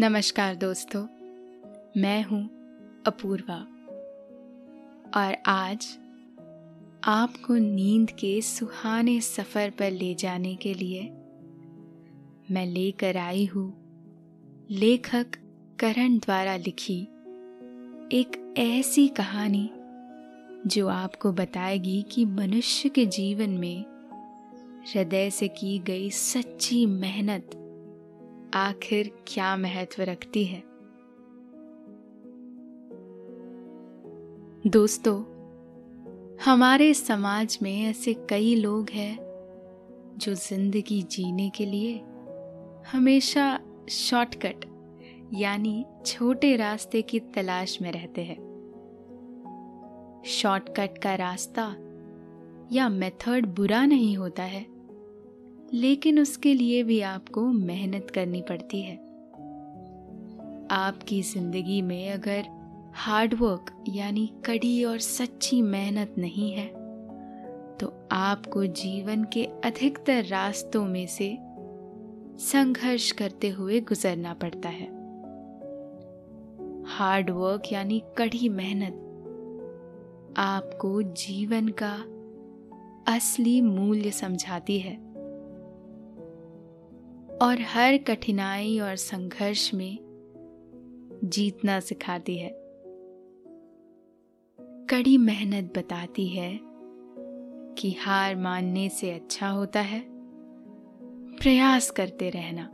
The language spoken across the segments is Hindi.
नमस्कार दोस्तों, मैं हूँ अपूर्वा। और आज आपको नींद के सुहाने सफ़र पर ले जाने के लिए मैं लेकर आई हूँ लेखक करण द्वारा लिखी एक ऐसी कहानी जो आपको बताएगी कि मनुष्य के जीवन में हृदय से की गई सच्ची मेहनत आखिर क्या महत्व रखती है? दोस्तों, हमारे समाज में ऐसे कई लोग हैं जो ज़िंदगी जीने के लिए हमेशा शॉर्टकट, यानी छोटे रास्ते की तलाश में रहते हैं। शॉर्टकट का रास्ता या मेथड बुरा नहीं होता है। लेकिन उसके लिए भी आपको मेहनत करनी पड़ती है। आपकी ज़िंदगी में अगर हार्डवर्क यानी कड़ी और सच्ची मेहनत नहीं है तो आपको जीवन के अधिकतर रास्तों में से संघर्ष करते हुए गुजरना पड़ता है। हार्ड वर्क यानी कड़ी मेहनत आपको जीवन का असली मूल्य समझाती है। और हर कठिनाई और संघर्ष में जीतना सिखाती है। कड़ी मेहनत बताती है कि हार मानने से अच्छा होता है। प्रयास करते रहना।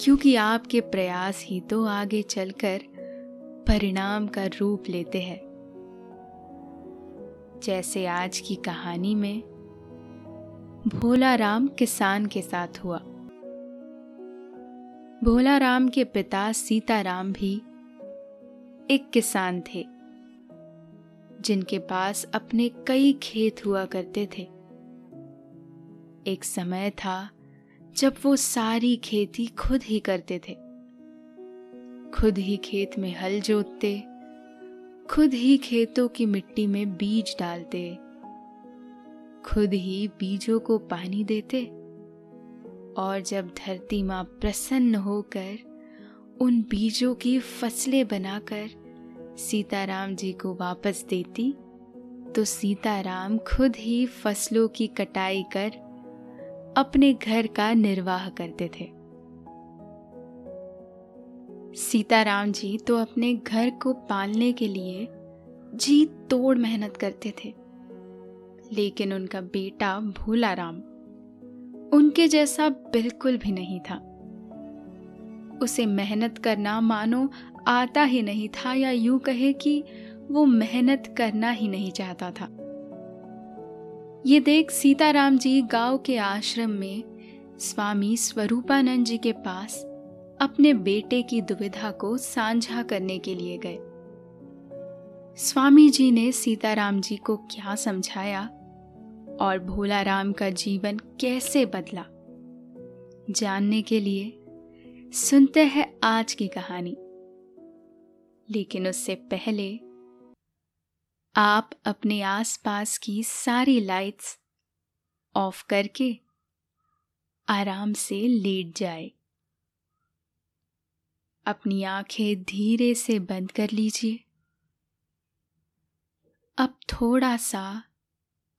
क्योंकि आपके प्रयास ही तो आगे चलकर परिणाम का रूप लेते हैं। जैसे आज की कहानी में भोला राम किसान के साथ हुआ। भोला राम के पिता सीताराम भी एक किसान थे, जिनके पास अपने कई खेत हुआ करते थे। एक समय था जब वो सारी खेती खुद ही करते थे। खुद ही खेत में हल जोतते, खुद ही खेतों की मिट्टी में बीज डालते खुद ही बीजों को पानी देते और जब धरती माँ प्रसन्न होकर उन बीजों की फ़सलें बनाकर सीताराम जी को वापस देती तो सीताराम खुद ही फ़सलों की कटाई कर अपने घर का निर्वाह करते थे। सीताराम जी तो अपने घर को पालने के लिए जी तोड़ मेहनत करते थे। लेकिन उनका बेटा भोला राम उनके जैसा बिल्कुल भी नहीं था। उसे मेहनत करना मानो आता ही नहीं था या यूँ कहे कि वो मेहनत करना ही नहीं चाहता था। ये देख सीताराम जी गाँव के आश्रम में स्वामी स्वरूपानंद जी के पास अपने बेटे की दुविधा को साझा करने के लिए गए। स्वामी जी ने सीताराम जी को क्या समझाया? और भोला राम का जीवन कैसे बदला? जानने के लिए सुनते हैं आज की कहानी। लेकिन उससे पहले आप अपने आसपास की सारी लाइट्स ऑफ़ करके आराम से लेट जाए। अपनी आँखें धीरे से बंद कर लीजिए। अब थोड़ा सा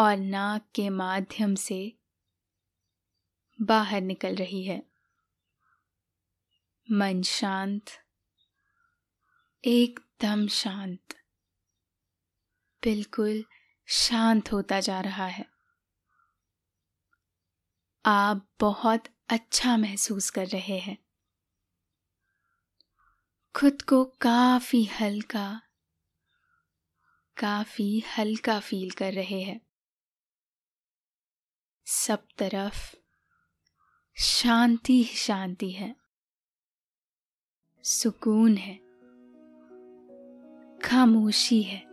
और नाक के माध्यम से बाहर निकल रही है। मन शांत, एकदम शांत, बिल्कुल शांत होता जा रहा है। आप बहुत अच्छा महसूस कर रहे हैं। खुद को काफ़ी हल्का काफ़ी हल्का फील कर रहे हैं। सब तरफ़ शांति ही शांति है। सुकून है। खामोशी है।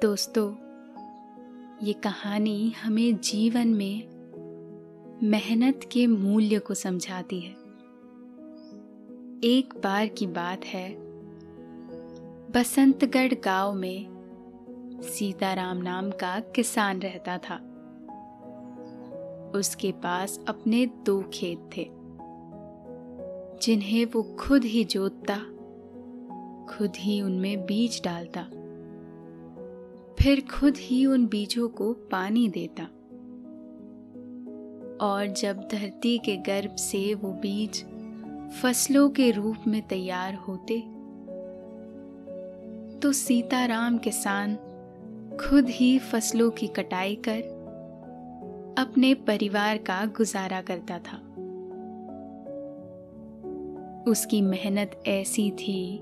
दोस्तों, ये कहानी हमें जीवन में मेहनत के मूल्य को समझाती है। एक बार की बात है, बसंतगढ़ गाँव में सीताराम नाम का किसान रहता था। उसके पास अपने दो खेत थे। जिन्हें वो खुद ही जोतता, खुद ही उनमें बीज डालता, फिर खुद ही उन बीजों को पानी देता। और जब धरती के गर्भ से वो बीज फ़सलों के रूप में तैयार होते तो सीताराम किसान खुद ही फ़सलों की कटाई कर अपने परिवार का गुजारा करता था। उसकी मेहनत ऐसी थी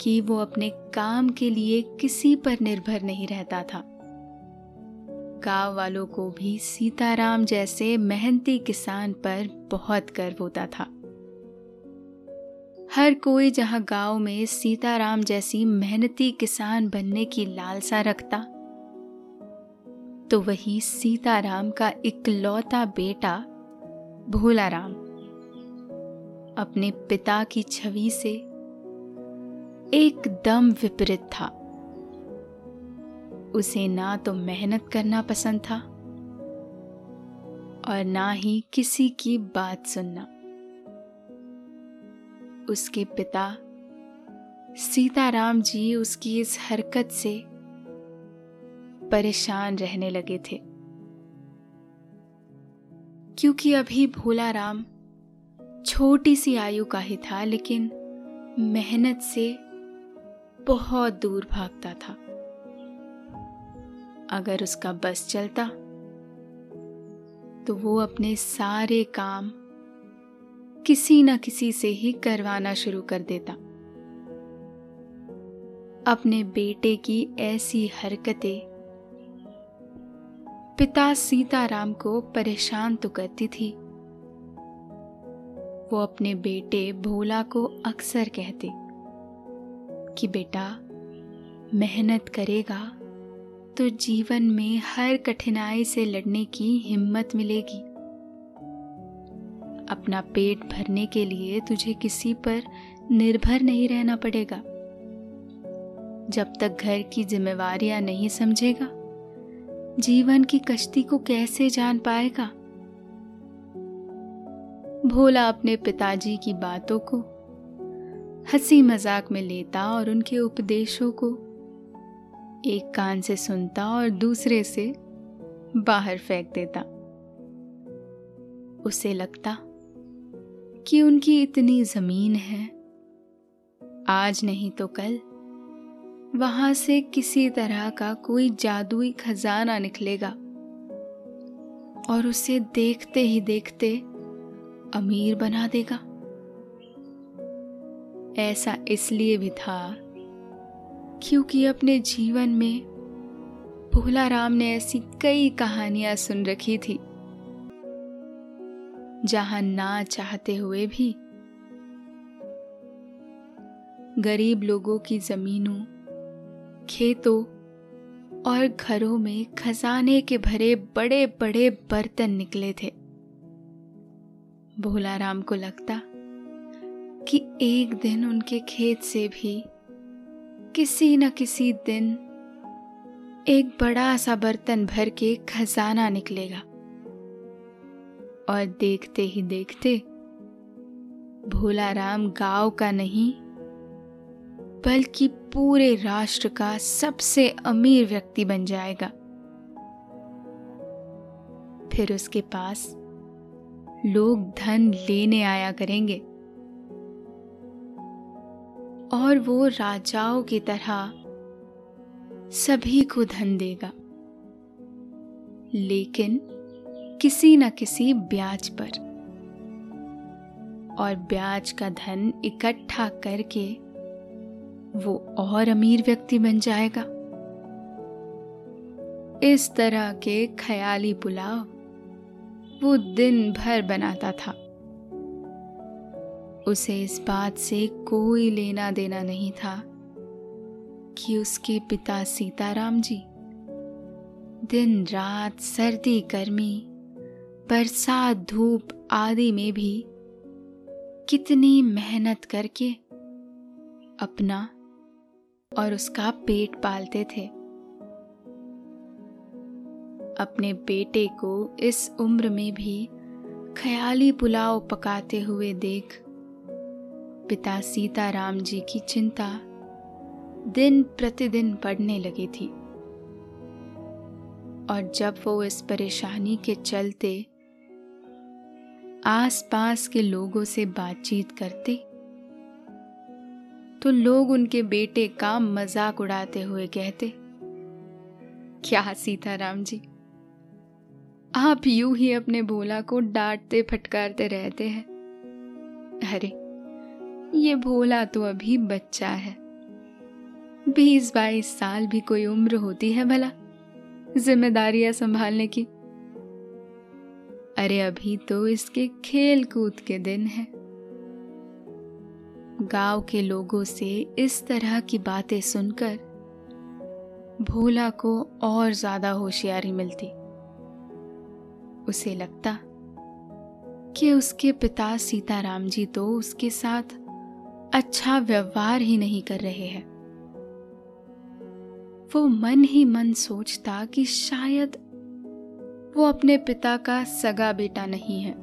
कि वो अपने काम के लिए किसी पर निर्भर नहीं रहता था। गाँव वालों को भी सीताराम जैसे मेहनती किसान पर बहुत गर्व होता था। हर कोई जहाँ गाँव में सीताराम जैसी मेहनती किसान बनने की लालसा रखता तो वही सीताराम का इकलौता बेटा भोलाराम अपने पिता की छवि से एकदम विपरीत था। उसे ना तो मेहनत करना पसंद था और ना ही किसी की बात सुनना। उसके पिता। सीताराम जी उसकी इस हरकत से परेशान रहने लगे थे। क्योंकि अभी भोला राम छोटी सी आयु का ही था, लेकिन मेहनत से बहुत दूर भागता था। अगर उसका बस चलता तो वो अपने सारे काम किसी न किसी से ही करवाना शुरू कर देता। अपने बेटे की ऐसी हरकतें। पिता सीताराम को परेशान तो करती थी। वो अपने बेटे भोला को अक्सर कहते कि बेटा, मेहनत करेगा तो जीवन में हर कठिनाई से लड़ने की हिम्मत मिलेगी। अपना पेट भरने के लिए तुझे किसी पर निर्भर नहीं रहना पड़ेगा। जब तक घर की जिम्मेवारियाँ नहीं समझेगा, जीवन की कश्ती को कैसे जान पाएगा? भोला अपने पिताजी की बातों को, हँसी मज़ाक में लेता और उनके उपदेशों को एक कान से सुनता और दूसरे से बाहर फेंक देता। उसे लगता कि उनकी इतनी ज़मीन है। आज नहीं तो कल। वहाँ से किसी तरह का कोई जादुई खजाना निकलेगा। और उसे देखते ही देखते अमीर बना देगा। ऐसा इसलिए भी था क्योंकि अपने जीवन में भोला राम ने ऐसी कई कहानियाँ सुन रखी थी। जहाँ ना चाहते हुए भी। गरीब लोगों की जमीनों, खेतों और घरों में खजाने के भरे बड़े बड़े बर्तन निकले थे। भोला राम को लगता कि एक दिन उनके खेत से भी किसी न किसी दिन एक बड़ा सा बर्तन भर के खजाना निकलेगा। और देखते ही देखते भोला राम गाँव का नहीं, बल्कि पूरे राष्ट्र का सबसे अमीर व्यक्ति बन जाएगा। फिर उसके पास लोग धन लेने आया करेंगे। और वो राजाओं की तरह सभी को धन देगा। लेकिन किसी न किसी ब्याज पर। और ब्याज का धन इकट्ठा करके वो और अमीर व्यक्ति बन जाएगा। इस तरह के ख्याली पुलाव वो दिन भर बनाता था। उसे इस बात से कोई लेना देना नहीं था कि उसके पिता सीताराम जी दिन रात सर्दी गर्मी बरसात, धूप आदि में भी कितनी मेहनत करके अपना और उसका पेट पालते थे। अपने बेटे को इस उम्र में भी ख्याली पुलाव पकाते हुए देख पिता सीताराम जी की चिंता दिन प्रतिदिन बढ़ने लगी थी। और जब वो इस परेशानी के चलते आसपास के लोगों से बातचीत करते। तो लोग उनके बेटे का मज़ाक उड़ाते हुए कहते, क्या सीताराम जी, आप यूँ ही अपने भोला को डांटते फटकारते रहते हैं। अरे, ये भोला तो अभी बच्चा है। बीस बाईस साल भी कोई उम्र होती है भला। जिम्मेदारियाँ संभालने की अरे अभी तो इसके खेल कूद के दिन है। गाँव के लोगों से इस तरह की बातें सुनकर भोला को और ज़्यादा होशियारी मिलती। उसे लगता कि उसके पिता सीताराम जी तो उसके साथ अच्छा व्यवहार ही नहीं कर रहे हैं। वो मन ही मन सोचता कि शायद वो अपने पिता का सगा बेटा नहीं है।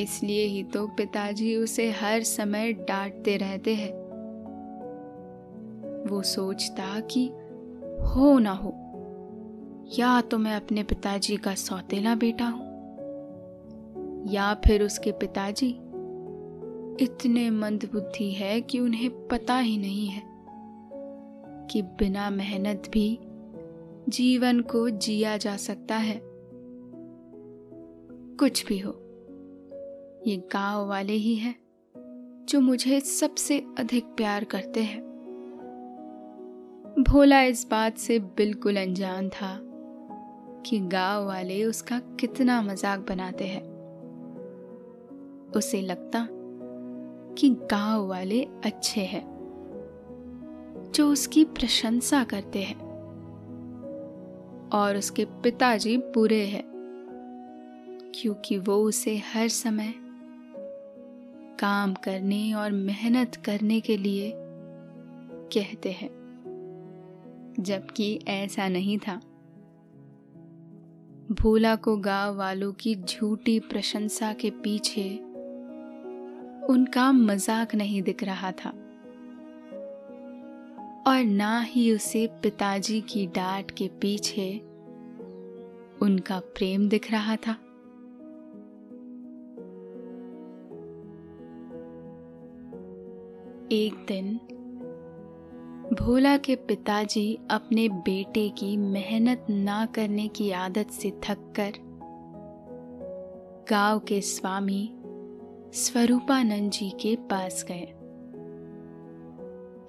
इसलिए ही तो पिताजी उसे हर समय डांटते रहते हैं। वो सोचता कि हो ना हो, या तो मैं अपने पिताजी का सौतेला बेटा हूँ, या फिर उसके पिताजी इतने मंदबुद्धि है कि उन्हें पता ही नहीं है कि बिना मेहनत भी जीवन को जिया जा सकता है। कुछ भी हो, ये गाँव वाले ही हैं जो मुझे सबसे अधिक प्यार करते हैं। भोला इस बात से बिल्कुल अनजान था कि गाँव वाले उसका कितना मज़ाक बनाते हैं। उसे लगता कि गाँव वाले अच्छे हैं, जो उसकी प्रशंसा करते हैं। और उसके पिताजी बुरे हैं, क्योंकि वो उसे हर समय काम करने और मेहनत करने के लिए कहते हैं, जबकि ऐसा नहीं था। भोला को गाँव वालों की झूठी प्रशंसा के पीछे उनका मज़ाक नहीं दिख रहा था। और ना ही उसे पिताजी की डांट के पीछे उनका प्रेम दिख रहा था। एक दिन भोला के पिताजी अपने बेटे की मेहनत ना करने की आदत से थककर गाँव के स्वामी स्वरूपानंद जी के पास गए।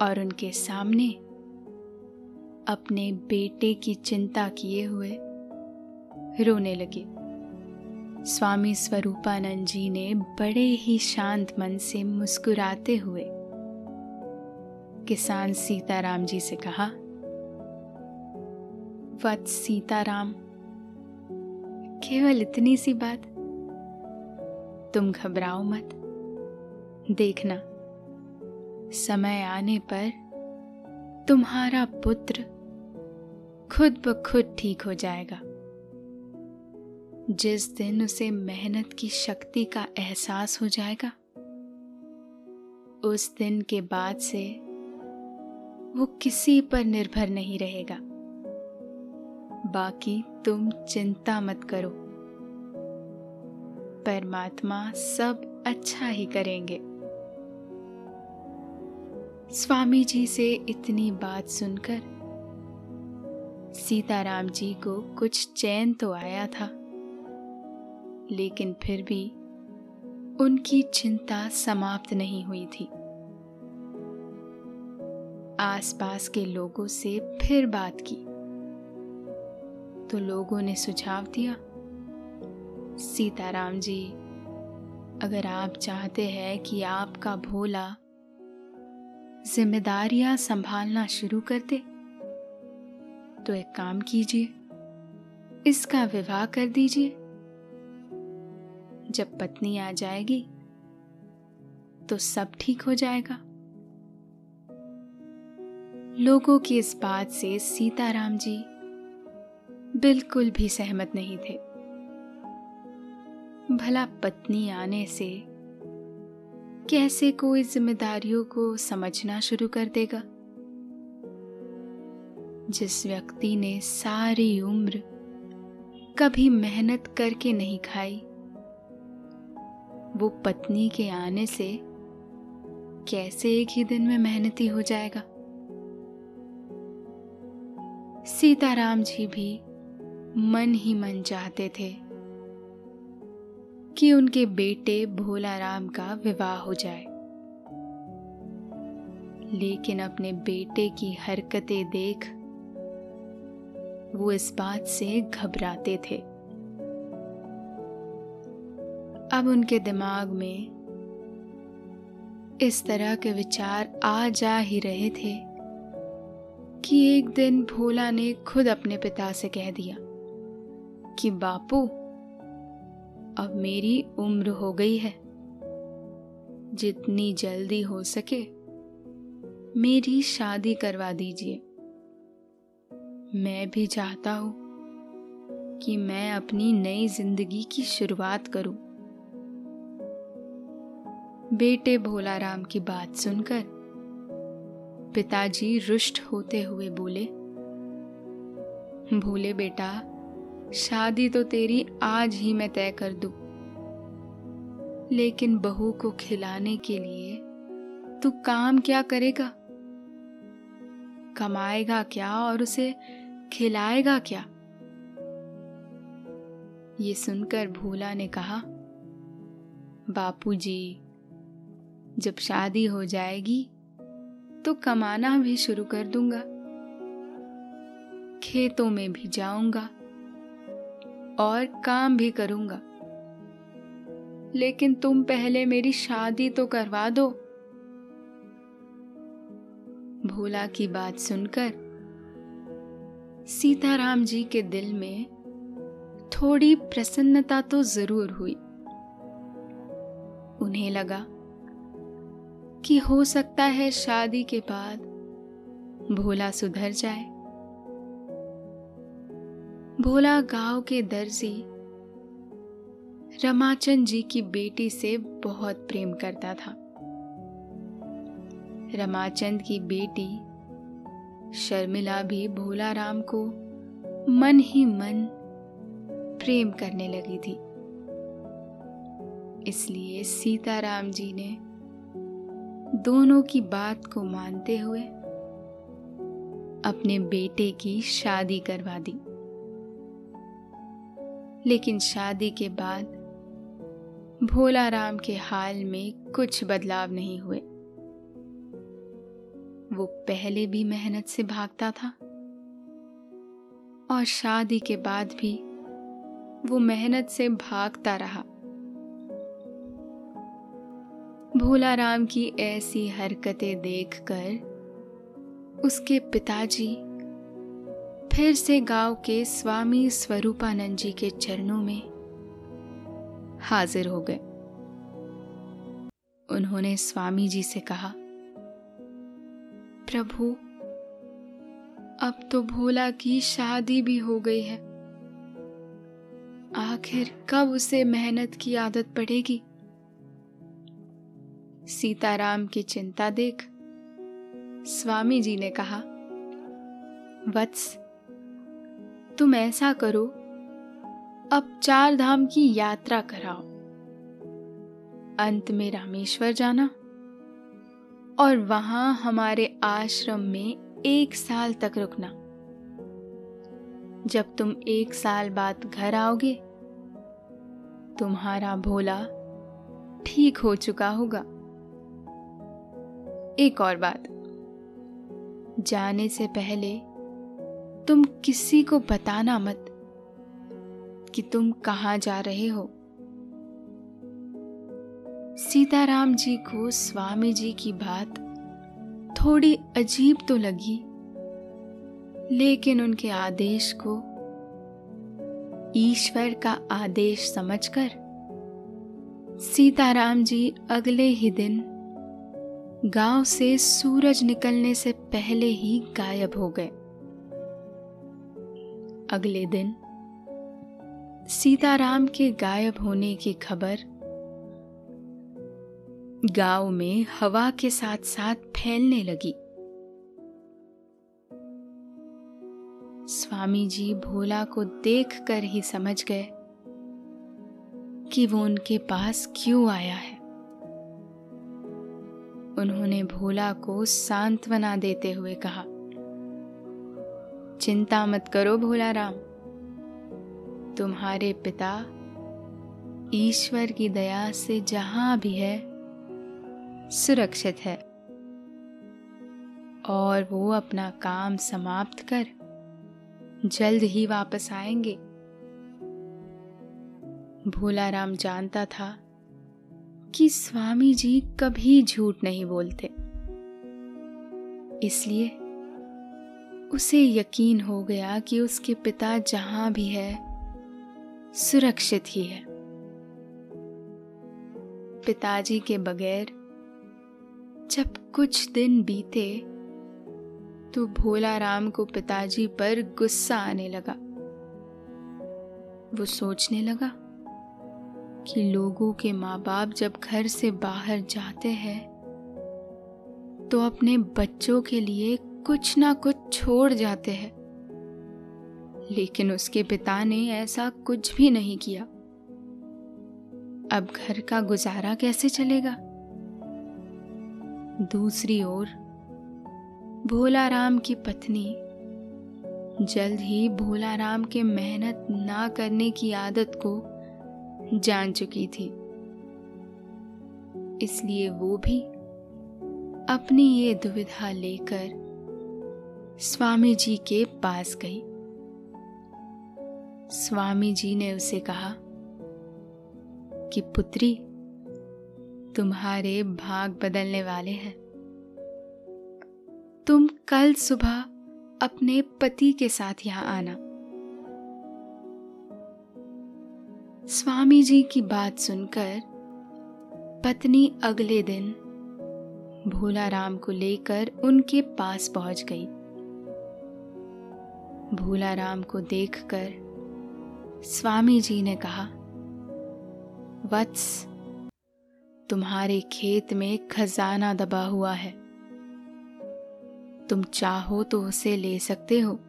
और उनके सामने अपने बेटे की चिंता किए हुए रोने लगे। स्वामी स्वरूपानंद जी ने बड़े ही शांत मन से मुस्कुराते हुए किसान सीताराम जी से कहा, वत्स सीताराम, केवल इतनी सी बात। तुम घबराओ मत, देखना। समय आने पर तुम्हारा पुत्र खुद ब खुद ठीक हो जाएगा। जिस दिन उसे मेहनत की शक्ति का एहसास हो जाएगा, उस दिन के बाद से वो किसी पर निर्भर नहीं रहेगा। बाकी तुम चिंता मत करो। परमात्मा सब अच्छा ही करेंगे। स्वामी जी से इतनी बात सुनकर सीताराम जी को कुछ चैन तो आया था, लेकिन फिर भी उनकी चिंता समाप्त नहीं हुई थी। आसपास के लोगों से फिर बात की। तो लोगों ने सुझाव दिया, सीताराम जी, अगर आप चाहते हैं कि आपका भोला जिम्मेदारियाँ संभालना शुरू कर दे। तो एक काम कीजिए, इसका विवाह कर दीजिए। जब पत्नी आ जाएगी तो सब ठीक हो जाएगा। लोगों की इस बात से सीताराम जी बिल्कुल भी सहमत नहीं थे। भला पत्नी आने से कैसे कोई जिम्मेदारियों को समझना शुरू कर देगा? जिस व्यक्ति ने सारी उम्र कभी मेहनत करके नहीं खाई, वो पत्नी के आने से कैसे एक ही दिन में मेहनती हो जाएगा? सीताराम जी भी मन ही मन चाहते थे कि उनके बेटे भोला राम का विवाह हो जाए। लेकिन अपने बेटे की हरकतें देख वो इस बात से घबराते थे। अब उनके दिमाग में इस तरह के विचार आ जा ही रहे थे कि एक दिन भोला ने खुद अपने पिता से कह दिया कि, बापू अब मेरी उम्र हो गई है। जितनी जल्दी हो सके मेरी शादी करवा दीजिए। मैं भी चाहता हूँ कि मैं अपनी नई ज़िंदगी की शुरुआत करूँ। बेटे भोलाराम की बात सुनकर पिताजी रुष्ट होते हुए बोले, भोले बेटा शादी तो तेरी आज ही मैं तय कर दू। लेकिन बहू को खिलाने के लिए तू काम क्या करेगा? कमाएगा क्या और उसे खिलाएगा क्या? ये सुनकर भोला ने कहा, बापूजी, जब शादी हो जाएगी तो कमाना भी शुरू कर दूँगा। खेतों में भी जाऊँगा। और काम भी करूँगा। लेकिन तुम पहले मेरी शादी तो करवा दो। भोला की बात सुनकर सीताराम जी के दिल में थोड़ी प्रसन्नता तो ज़रूर हुई। उन्हें लगा कि हो सकता है शादी के बाद भोला सुधर जाए। भोला गाँव के दर्जी रमाचंद जी की बेटी से बहुत प्रेम करता था। रमाचंद की बेटी शर्मिला भी भोला राम को मन ही मन प्रेम करने लगी थी। इसलिए सीताराम जी ने दोनों की बात को मानते हुए अपने बेटे की शादी करवा दी। लेकिन शादी के बाद भोला राम के हाल में कुछ बदलाव नहीं हुए। वो पहले भी मेहनत से भागता था और शादी के बाद भी वो मेहनत से भागता रहा। भोला राम की ऐसी हरकतें देखकर उसके पिताजी फिर से गाँव के स्वामी स्वरूपानंद जी के चरणों में हाजिर हो गए। उन्होंने स्वामी जी से कहा, प्रभु, अब तो भोला की शादी भी हो गई है। आखिर कब उसे मेहनत की आदत पड़ेगी? सीताराम की चिंता देख स्वामी जी ने कहा, वत्स तुम ऐसा करो, अब चार धाम की यात्रा कराओ। अंत में रामेश्वर जाना और वहाँ हमारे आश्रम में एक साल तक रुकना। जब तुम एक साल बाद घर आओगे, तुम्हारा भोला ठीक हो चुका होगा। एक और बात, जाने से पहले तुम किसी को बताना मत कि तुम कहाँ जा रहे हो। सीताराम जी को स्वामी जी की बात थोड़ी अजीब तो लगी, लेकिन उनके आदेश को ईश्वर का आदेश समझकर सीताराम जी अगले ही दिन गाँव से सूरज निकलने से पहले ही गायब हो गए। अगले दिन। सीताराम के गायब होने की खबर। गाँव में हवा के साथ साथ फैलने लगी। स्वामी जी भोला को देखकर ही समझ गए कि वो उनके पास क्यों आया है। उन्होंने भोला को सांत्वना देते हुए कहा चिंता मत करो भोला राम तुम्हारे पिता ईश्वर की दया से जहाँ भी है, सुरक्षित है। और वो अपना काम समाप्त कर, जल्द ही वापस आएँगे। भोला राम जानता था कि स्वामी जी कभी झूठ नहीं बोलते। इसलिए उसे यकीन हो गया कि उसके पिता जहाँ भी है, सुरक्षित ही है। पिताजी के बगैर, जब कुछ दिन बीते तो भोला राम को पिताजी पर गुस्सा आने लगा। वो सोचने लगा कि लोगों के माँ बाप जब घर से बाहर जाते हैं तो अपने बच्चों के लिए कुछ ना कुछ छोड़ जाते हैं। लेकिन उसके पिता ने ऐसा कुछ भी नहीं किया। अब घर का गुजारा कैसे चलेगा? दूसरी ओर भोला राम की पत्नी जल्द ही भोला राम के मेहनत ना करने की आदत को जान चुकी थी। इसलिए वो भी अपनी ये दुविधा लेकर स्वामी जी के पास गई। स्वामी जी ने उसे कहा, कि पुत्री, तुम्हारे भाग बदलने वाले हैं। तुम कल सुबह अपने पति के साथ यहाँ आना। स्वामी जी की बात सुनकर पत्नी अगले दिन भोला राम को लेकर उनके पास पहुँच गई। भोला राम को देखकर स्वामी जी ने कहा, वत्स, तुम्हारे खेत में खजाना दबा हुआ है। तुम चाहो तो उसे ले सकते हो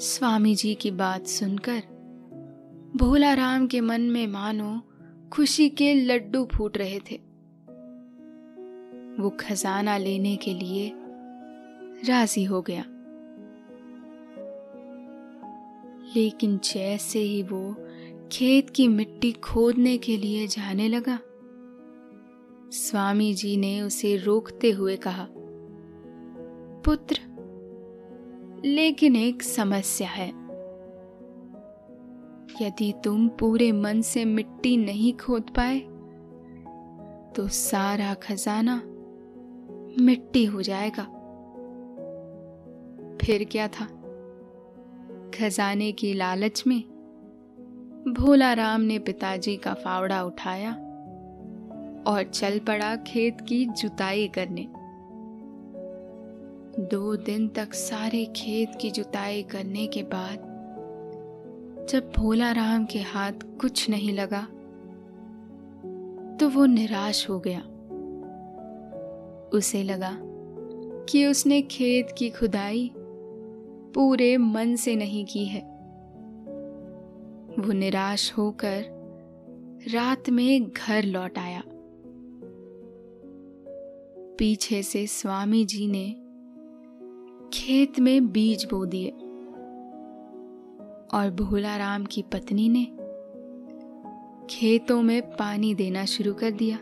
स्वामी जी की बात सुनकर भोला राम के मन में मानो खुशी के लड्डू फूट रहे थे। वो खजाना लेने के लिए राज़ी हो गया। लेकिन जैसे ही वो खेत की मिट्टी खोदने के लिए जाने लगा, स्वामी जी ने उसे रोकते हुए कहा, पुत्र, लेकिन एक समस्या है। यदि तुम पूरे मन से मिट्टी नहीं खोद पाए तो सारा खजाना मिट्टी हो जाएगा। फिर क्या था? खजाने की लालच में भोला राम ने पिताजी का फावड़ा उठाया और चल पड़ा खेत की जुताई करने। दो दिन तक सारे खेत की जुताई करने के बाद जब भोला राम के हाथ कुछ नहीं लगा तो वो निराश हो गया। उसे लगा कि उसने खेत की खुदाई पूरे मन से नहीं की है। वो निराश होकर रात में घर लौट आया। पीछे से स्वामी जी ने खेत में बीज बो दिए और भोला राम की पत्नी ने खेतों में पानी देना शुरू कर दिया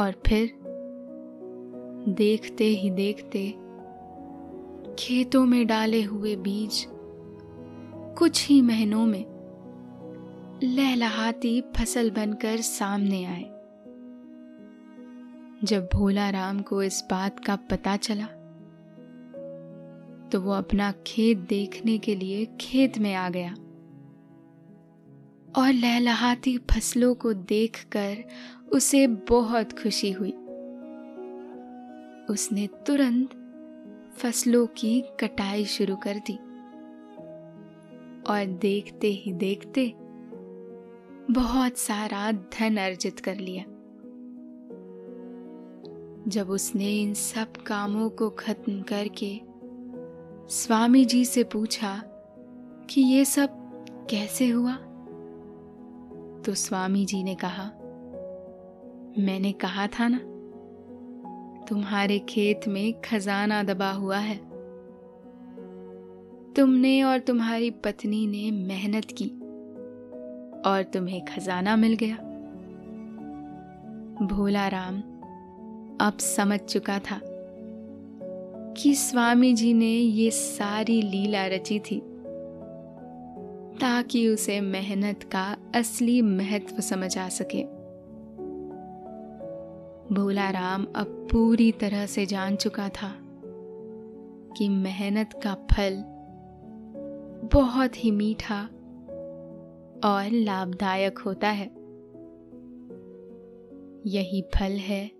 और फिर देखते ही देखते खेतों में डाले हुए बीज, कुछ ही महीनों में लहलहाती फ़सल बनकर सामने आए। जब भोला राम को इस बात का पता चला तो वो अपना खेत देखने के लिए खेत में आ गया और लहलहाती फ़सलों को देखकर उसे बहुत खुशी हुई। उसने तुरंत फ़सलों की कटाई शुरू कर दी। और देखते ही देखते बहुत सारा धन अर्जित कर लिया। जब उसने इन सब कामों को खत्म करके स्वामी जी से पूछा कि ये सब कैसे हुआ तो स्वामी जी ने कहा, मैंने कहा था ना तुम्हारे खेत में खजाना दबा हुआ है। तुमने और तुम्हारी पत्नी ने मेहनत की और तुम्हें खजाना मिल गया। भोला राम अब समझ चुका था कि स्वामी जी ने ये सारी लीला रची थी ताकि उसे मेहनत का असली महत्व समझ आ सके। भोला राम अब पूरी तरह से जान चुका था कि मेहनत का फल बहुत ही मीठा और लाभदायक होता है। यही फल है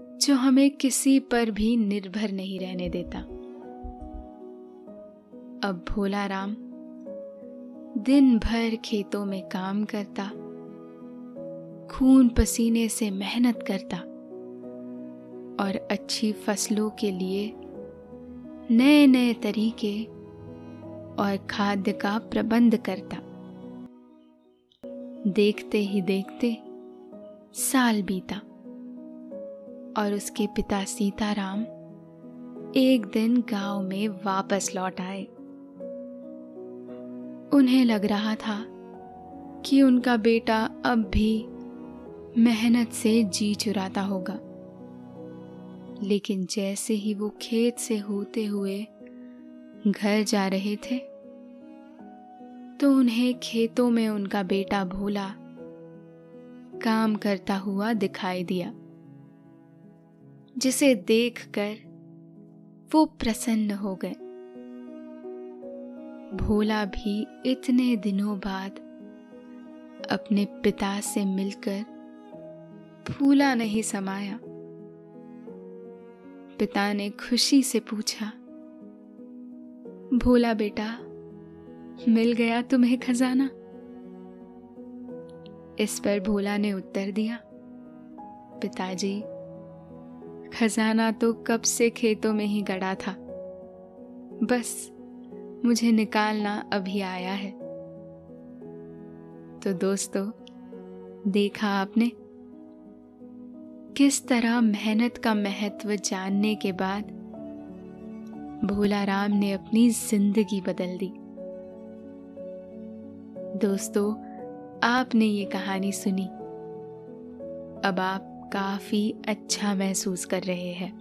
जो हमें किसी पर भी निर्भर नहीं रहने देता। अब भोला राम दिन भर खेतों में काम करता खून पसीने से मेहनत करता और अच्छी फ़सलों के लिए नए नए तरीके और खाद्य का प्रबंध करता। देखते ही देखते साल बीता और उसके पिता सीताराम एक दिन गाँव में वापस लौट आए। उन्हें लग रहा था कि उनका बेटा अब भी मेहनत से जी चुराता होगा। लेकिन जैसे ही वो खेत से होते हुए घर जा रहे थे तो उन्हें खेतों में उनका बेटा भोला काम करता हुआ दिखाई दिया, जिसे देखकर वो प्रसन्न हो गए। भोला भी इतने दिनों बाद अपने पिता से मिलकर फूला नहीं समाया। पिता ने खुशी से पूछा, भोला बेटा, मिल गया तुम्हें खजाना? इस पर भोला ने उत्तर दिया, पिताजी, खजाना तो कब से खेतों में ही गड़ा था। बस, मुझे निकालना अभी आया है। तो दोस्तों, देखा आपने किस तरह मेहनत का महत्व जानने के बाद भोला राम ने अपनी ज़िंदगी बदल दी। दोस्तों, आपने ये कहानी सुनी। अब आप काफ़ी अच्छा महसूस कर रहे हैं।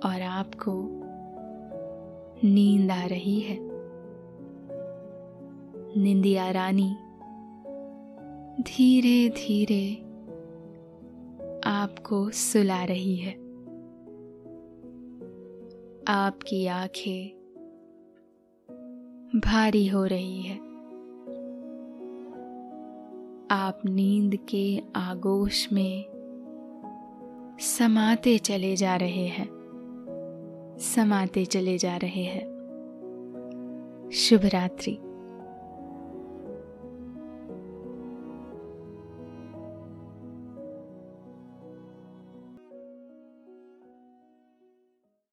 और आपको नींद आ रही है। निंदिया रानी धीरे धीरे आपको सुला रही है। आपकी आँखें भारी हो रही है। आप नींद के आगोश में समाते चले जा रहे हैं। समाते चले जा रहे हैं। शुभ रात्रि।